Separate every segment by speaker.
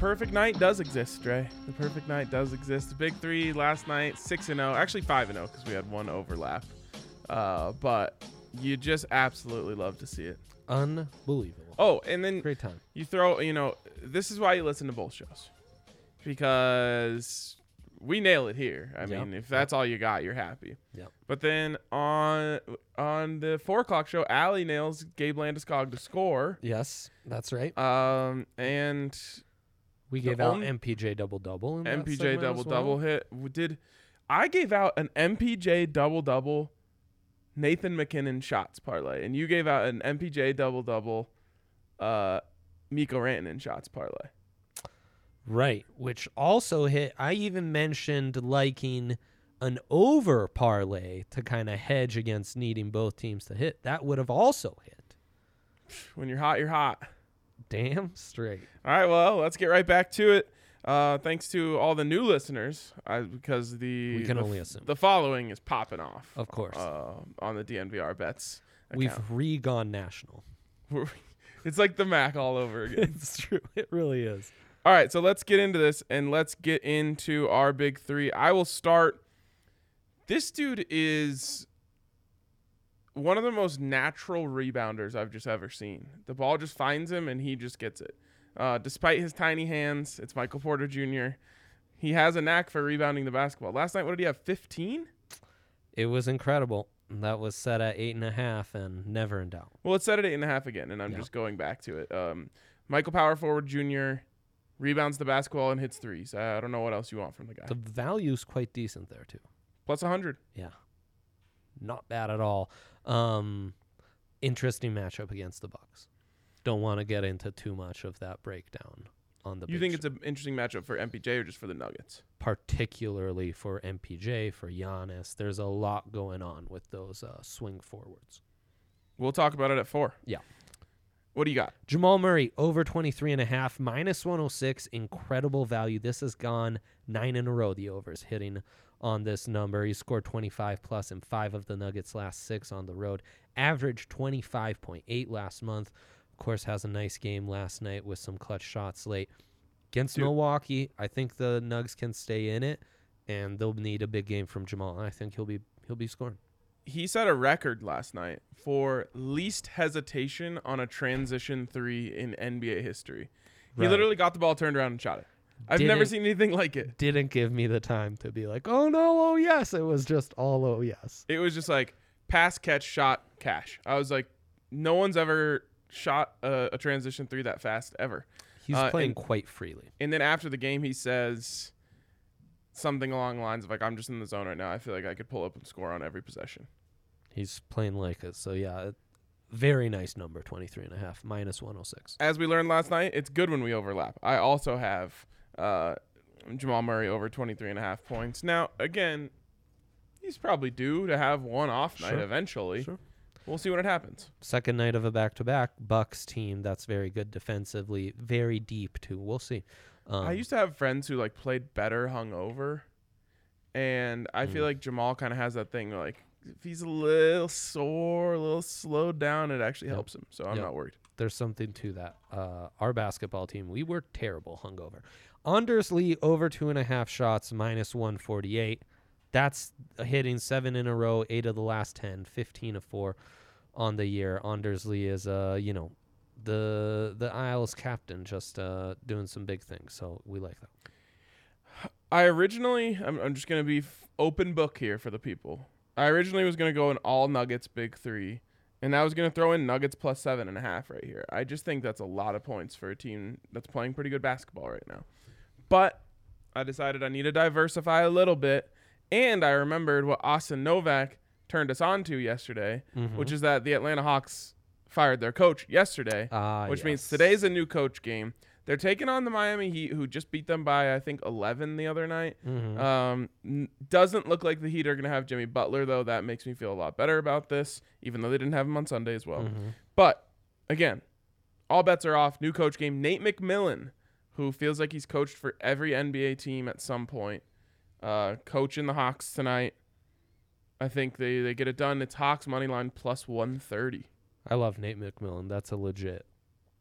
Speaker 1: perfect night does exist, Dre. The perfect night does exist. The big three last night, six and zero, actually five and zero because we had one overlap. Uh, but you just absolutely love to see it.
Speaker 2: Unbelievable.
Speaker 1: Oh, and then
Speaker 2: Great time.
Speaker 1: you throw, you know, this is why you listen to both shows because we nail it here. I
Speaker 2: Yep.
Speaker 1: mean, if that's all you got, you're happy.
Speaker 2: Yep.
Speaker 1: But then on on the four o'clock show, Allie nails Gabe Landeskog to score.
Speaker 2: Yes, that's right.
Speaker 1: Um, and
Speaker 2: We gave out
Speaker 1: only-
Speaker 2: MPJ double double. in that
Speaker 1: MPJ
Speaker 2: segment
Speaker 1: double
Speaker 2: as well.
Speaker 1: double hit. W- Did I gave out an MPJ double double Nathan MacKinnon shots parlay, and you gave out an MPJ double double uh Mikko Rantanen shots parlay.
Speaker 2: Right, which also hit. I even mentioned liking an over parlay to kind of hedge against needing both teams to hit. That would have also hit.
Speaker 1: When you're hot, you're hot.
Speaker 2: Damn straight.
Speaker 1: All right, well, let's get right back to it. Uh, thanks to all the new listeners, uh, because the
Speaker 2: We can
Speaker 1: the,
Speaker 2: only assume.
Speaker 1: the following is popping off.
Speaker 2: Of course.
Speaker 1: uh, on the DNVR bets.
Speaker 2: We've
Speaker 1: account.
Speaker 2: re gone national.
Speaker 1: it's like the Mac all over again.
Speaker 2: it's true. It really is.
Speaker 1: All right, so let's get into this and let's get into our big three. I will start. This dude is one of the most natural rebounders I've just ever seen. The ball just finds him and he just gets it. Uh, despite his tiny hands, it's Michael Porter Jr. He has a knack for rebounding the basketball. Last night, what did he have? 15?
Speaker 2: It was incredible. That was set at eight and a half and never in doubt.
Speaker 1: Well, it's set at eight and a half again, and I'm
Speaker 2: Yeah.
Speaker 1: just going back to it. Um, Michael Power Forward Jr. rebounds the basketball and hits threes. I I don't know what else you want from the guy.
Speaker 2: The value's quite decent there too.
Speaker 1: Plus 100.
Speaker 2: Yeah. Not bad at all. Um interesting matchup against the Bucks. Don't want to get into too much of that breakdown on the
Speaker 1: You think
Speaker 2: show.
Speaker 1: it's an interesting matchup for MPJ or just for the Nuggets?
Speaker 2: particularly for MPJ, for Giannis. There's a lot going on with those uh, swing forwards.
Speaker 1: We'll talk about it at four.
Speaker 2: Yeah.
Speaker 1: What do you got?
Speaker 2: Jamal Murray over 23 and a half, minus 106, incredible value. This has gone nine in a row. The overs hitting on this number. He scored 25 plus in five of the Nuggets' last six on the road. Averaged 25.8 last month. Of course, has a nice game last night with some clutch shots late against
Speaker 1: Dude.
Speaker 2: Milwaukee. I think the Nugs can stay in it, and they'll need a big game from Jamal. I think he'll be he'll be scoring.
Speaker 1: He set a record last night for least hesitation on a transition three in NBA history. He literally got the ball turned around and shot it. I've never seen anything like it.
Speaker 2: Didn't give me the time to be like, oh no, oh yes. It was just all oh yes.
Speaker 1: It was just like pass, catch, shot, cash. I was like, no one's ever shot a, a transition three that fast ever.
Speaker 2: He's
Speaker 1: Uh,
Speaker 2: playing
Speaker 1: and-
Speaker 2: quite freely.
Speaker 1: And then after the game, he says something along the lines of like, "I'm just in the zone right now. I feel like I could pull up and score on every possession."
Speaker 2: He's playing like it. So yeah, very nice number, 23 and a half, minus 106.
Speaker 1: As we learned last night, it's good when we overlap. I also have uh, Jamal Murray over 23 and a half points. Now, again, he's probably due to have one off night eventually.
Speaker 2: Sure.
Speaker 1: We'll see when it happens.
Speaker 2: Second night of a back-to-back Bucks team that's very good defensively, very deep too. We'll see. Um,
Speaker 1: I used to have friends who like played better hungover, and I feel
Speaker 2: Mm.
Speaker 1: like Jamal kind of has that thing like if he's a little sore, a little slowed down, it actually
Speaker 2: Yep.
Speaker 1: helps him. So I'm
Speaker 2: Yep.
Speaker 1: not worried.
Speaker 2: there's something to that. Uh, our basketball team, we were terrible hungover. Anders Lee over two and a half shots, minus 148. That's hitting seven in a row, eight of the last 10, 15 of four on the year. Anders Lee is, uh, you know, the the Isles captain, just uh, doing some big things. So we like that.
Speaker 1: I originally, I'm, I'm just gonna be f- open book here for the people. I originally was gonna go an all Nuggets big three, and I was gonna throw in Nuggets plus seven and a half right here. I just think that's a lot of points for a team that's playing pretty good basketball right now. But I decided I need to diversify a little bit, and I remembered what Austin Novak turned us on to yesterday, which is that the Atlanta Hawks fired their coach yesterday
Speaker 2: Ah,
Speaker 1: which means
Speaker 2: yes.
Speaker 1: today's a new coach game. They're taking on the Miami Heat, who just beat them by I think 11 the other night.
Speaker 2: Mhm.
Speaker 1: Um, n- doesn't look like the Heat are going to have Jimmy Butler though. That makes me feel a lot better about this, even though they didn't have him on Sunday as well.
Speaker 2: Mhm.
Speaker 1: But again, all bets are off. New coach game. Nate McMillan, who feels like he's coached for every NBA team at some point, uh, coaching the Hawks tonight. I think they, they get it done. It's Hawks money line plus 130.
Speaker 2: I love Nate McMillan. That's a legit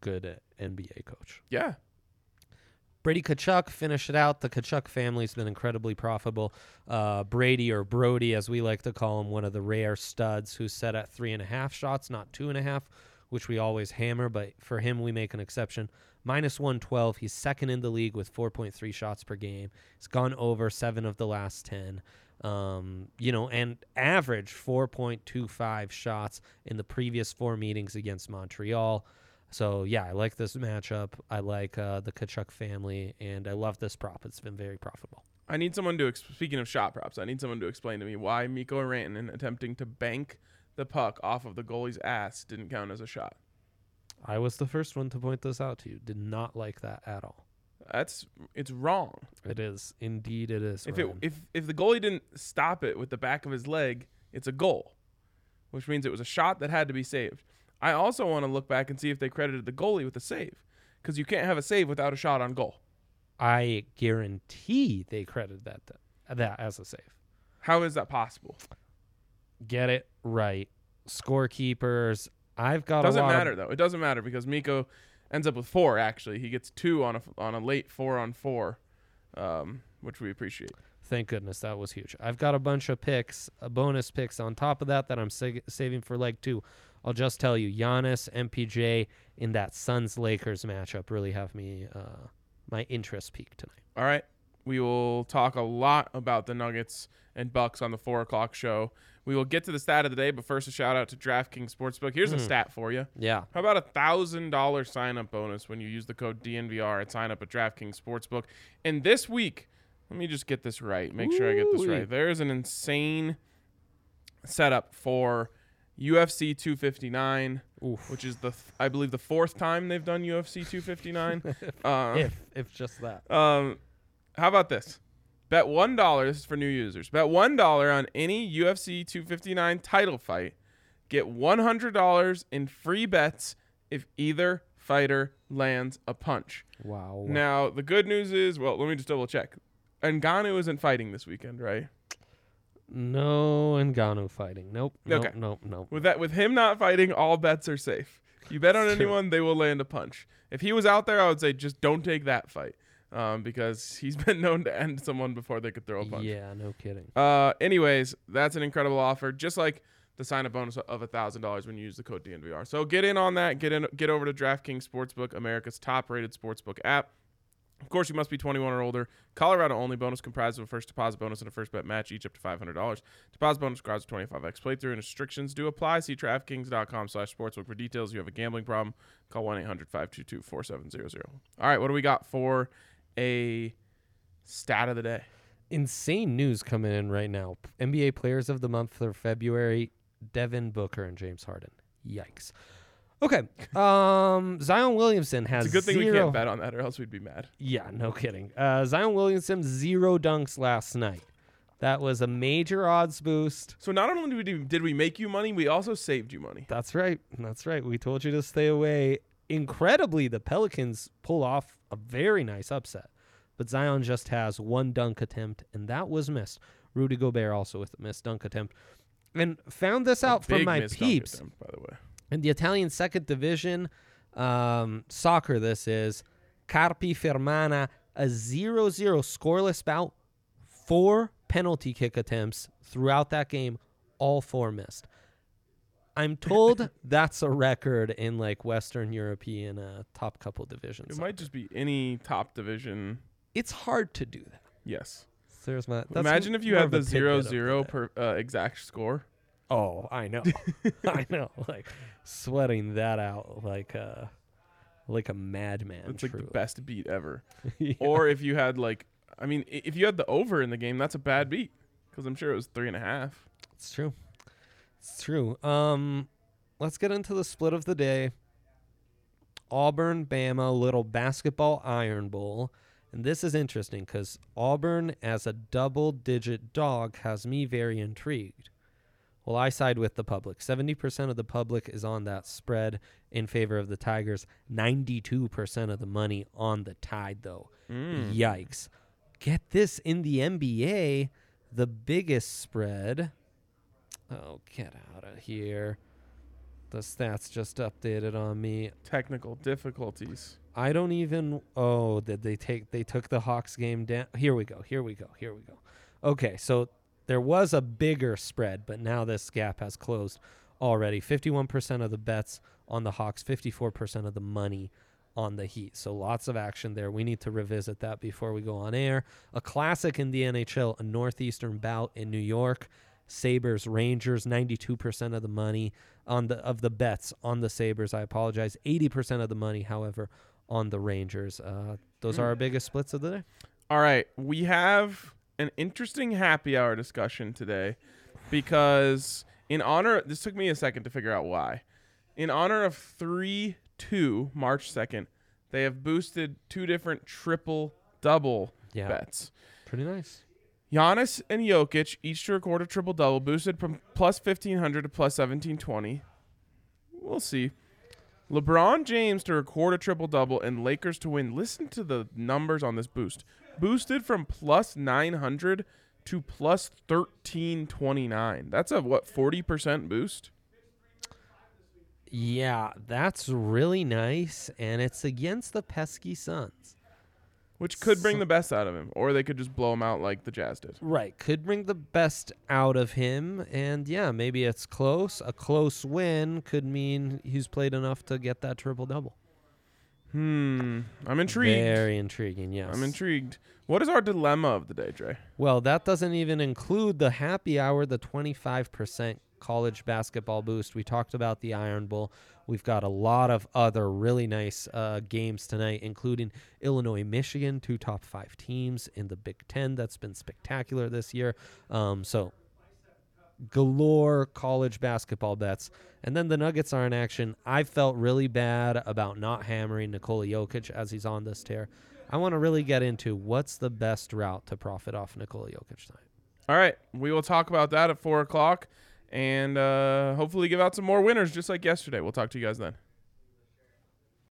Speaker 2: good NBA coach.
Speaker 1: Yeah.
Speaker 2: Brady Tkachuk finished it out. The Kachuk family's been incredibly profitable. Uh, Brady or Brody, as we like to call him, one of the rare studs who's set at three and a half shots, not two and a half, which we always hammer, but for him we make an exception. Minus 112. He's second in the league with 4.3 shots per game. He's gone over seven of the last 10. Um, you know, and average 4.25 shots in the previous four meetings against Montreal. So yeah, I like this matchup. I like uh, the Tkachuk family, and I love this prop. It's been very profitable.
Speaker 1: I need someone to. Speaking of shot props, I need someone to explain to me why Mikko Rantanen attempting to bank the puck off of the goalie's ass didn't count as a shot.
Speaker 2: I was the first one to point this out to you. Did not like that at all.
Speaker 1: That's it's wrong.
Speaker 2: It is indeed it is.
Speaker 1: If it if if the goalie didn't stop it with the back of his leg, it's a goal, which means it was a shot that had to be saved. I also want to look back and see if they credited the goalie with a save, because you can't have a save without a shot on goal.
Speaker 2: I guarantee they credited that th- that as a save.
Speaker 1: How is that possible?
Speaker 2: Get it right. Scorekeepers. I've got a Doesn't
Speaker 1: matter
Speaker 2: Of,
Speaker 1: though. It doesn't matter because Mikko ends up with four. Actually, he gets two on a on a late four on four, um, which we appreciate.
Speaker 2: Thank goodness that was huge. I've got a bunch of picks, a bonus picks on top of that that I'm sa- saving for leg two. I'll just tell you, Giannis, MPJ in that Suns Lakers matchup really have me uh, my interest peaked tonight.
Speaker 1: All right. We will talk a lot about the Nuggets and Bucks on the four o'clock show. We will get to the stat of the day, but first a shout out to DraftKings Sportsbook. Here's a
Speaker 2: Mm.
Speaker 1: stat for you.
Speaker 2: Yeah,
Speaker 1: How about a thousand dollar sign up bonus when you use the code DNVR at sign up at DraftKings Sportsbook? And this week, let me just get this right. Make sure I get this right. There is an insane setup for UFC 259,
Speaker 2: Oof.
Speaker 1: which is the th- I believe the fourth time they've done UFC 259. uh,
Speaker 2: if if just that.
Speaker 1: um, how about this? Bet one dollar. This is for new users. Bet one dollar on any UFC 259 title fight. Get one hundred dollars in free bets if either fighter lands a punch.
Speaker 2: Wow.
Speaker 1: Now the good news is, well, let me just double check. Ngannou isn't fighting this weekend, right?
Speaker 2: No Ngannou fighting. Nope. Nope.
Speaker 1: Okay.
Speaker 2: Nope. Nope.
Speaker 1: With that, with him not fighting, all bets are safe. You bet on anyone, they will land a punch. If he was out there, I would say just don't take that fight, um, because he's been known to end someone before they could throw a punch.
Speaker 2: Yeah. No kidding.
Speaker 1: Uh, anyways, that's an incredible offer. Just like the sign up bonus of a thousand dollars when you use the code DNVR. So get in on that. Get in. Get over to DraftKings Sportsbook, America's top rated sportsbook app. Of course, you must be 21 or older. Colorado only bonus comprised of a first deposit bonus and a first bet match, each up to $500. Deposit bonus requires a 25x playthrough and restrictions do apply. See DraftKings.com slash sportsbook for details. If you have a gambling problem, call 1-800-522-4700. All right, what do we got for a stat of the day?
Speaker 2: Insane news coming in right now. NBA Players of the Month for February: Devin Booker and James Harden. Yikes. Okay. Um, Zion Williamson has
Speaker 1: It's a good thing
Speaker 2: zero.
Speaker 1: we can't bet on that or else we'd be mad.
Speaker 2: Yeah, no kidding. Uh, Zion Williamson zero dunks last night. That was a major odds boost.
Speaker 1: So not only did we, did we make you money, we also saved you money.
Speaker 2: That's right. That's right. We told you to stay away. Incredibly, the Pelicans pull off a very nice upset. But Zion just has one dunk attempt, and that was missed. Rudy Gobert also with a missed dunk attempt. And found this out from my peeps.
Speaker 1: attempt, by the way.
Speaker 2: In the Italian second division um, soccer, this is Carpi Fermana, a 0 0 scoreless bout, four penalty kick attempts throughout that game, all four missed. I'm told that's a record in like Western European uh, top couple divisions.
Speaker 1: It might just be any top division.
Speaker 2: It's hard to do that.
Speaker 1: Yes.
Speaker 2: So there's my. that's
Speaker 1: Imagine if you had the zero zero per uh, exact score.
Speaker 2: Oh, I know. I know. Like sweating that out like a like a madman.
Speaker 1: It's like the best beat ever.
Speaker 2: Yeah.
Speaker 1: Or if you had like, I mean, if you had the over in the game, that's a bad beat because I'm sure it was three and a half.
Speaker 2: It's true. It's true. Um, let's get into the split of the day. Auburn, Bama, little basketball Iron Bowl. And this is interesting because Auburn as a double digit dog has me very intrigued. Well, I side with the public. 70% of the public is on that spread in favor of the Tigers. 92% of the money on the Tide, though.
Speaker 1: Mm.
Speaker 2: Yikes. Get this in the NBA, the biggest spread. Oh, get out of here. The stats just updated on me.
Speaker 1: Technical difficulties.
Speaker 2: I don't even. Oh, did they take? They took the Hawks game down. Here we go. Here we go. Here we go. Okay, so there was a bigger spread, but now this gap has closed already. Fifty-one percent of the bets on the Hawks, fifty-four percent of the money on the Heat. So lots of action there. We need to revisit that before we go on air. A classic in the NHL, a northeastern bout in New York. Sabres Rangers 92% of the money on the of the bets on the Sabres. I apologize. 80% of the money however on the Rangers. Uh, those are our biggest splits of the day.
Speaker 1: All right, we have an interesting happy hour discussion today because in honor this took me a second to figure out why. In honor of 3 2 March 2nd, they have boosted two different triple double
Speaker 2: Yeah.
Speaker 1: bets.
Speaker 2: Pretty nice.
Speaker 1: Giannis and Jokic each to record a triple double, boosted from plus 1500 to plus 1720. We'll see. LeBron James to record a triple double and Lakers to win. Listen to the numbers on this boost. Boosted from plus 900 to plus 1329. That's a what 40% boost?
Speaker 2: Yeah, that's really nice and it's against the pesky Suns.
Speaker 1: Which could bring the best out of him or they could just blow him out like the Jazz did.
Speaker 2: Right, could bring the best out of him and yeah, maybe it's close. A close win could mean he's played enough to get that triple double.
Speaker 1: Hmm, I'm intrigued.
Speaker 2: Very intriguing, yes.
Speaker 1: I'm intrigued. What is our dilemma of the day, Dre?
Speaker 2: Well, that doesn't even include the happy hour, the 25% college basketball boost. We talked about the Iron Bowl. We've got a lot of other really nice uh, games tonight, including Illinois, Michigan, two top five teams in the Big Ten. That's been spectacular this year. Um, so, galore college basketball bets. And then the Nuggets are in action. I felt really bad about not hammering Nikola Jokic as he's on this tear. I want to really get into what's the best route to profit off Nikola Jokic tonight.
Speaker 1: All right, we will talk about that at four o'clock, and uh, hopefully give out some more winners just like yesterday. We'll talk to you guys then.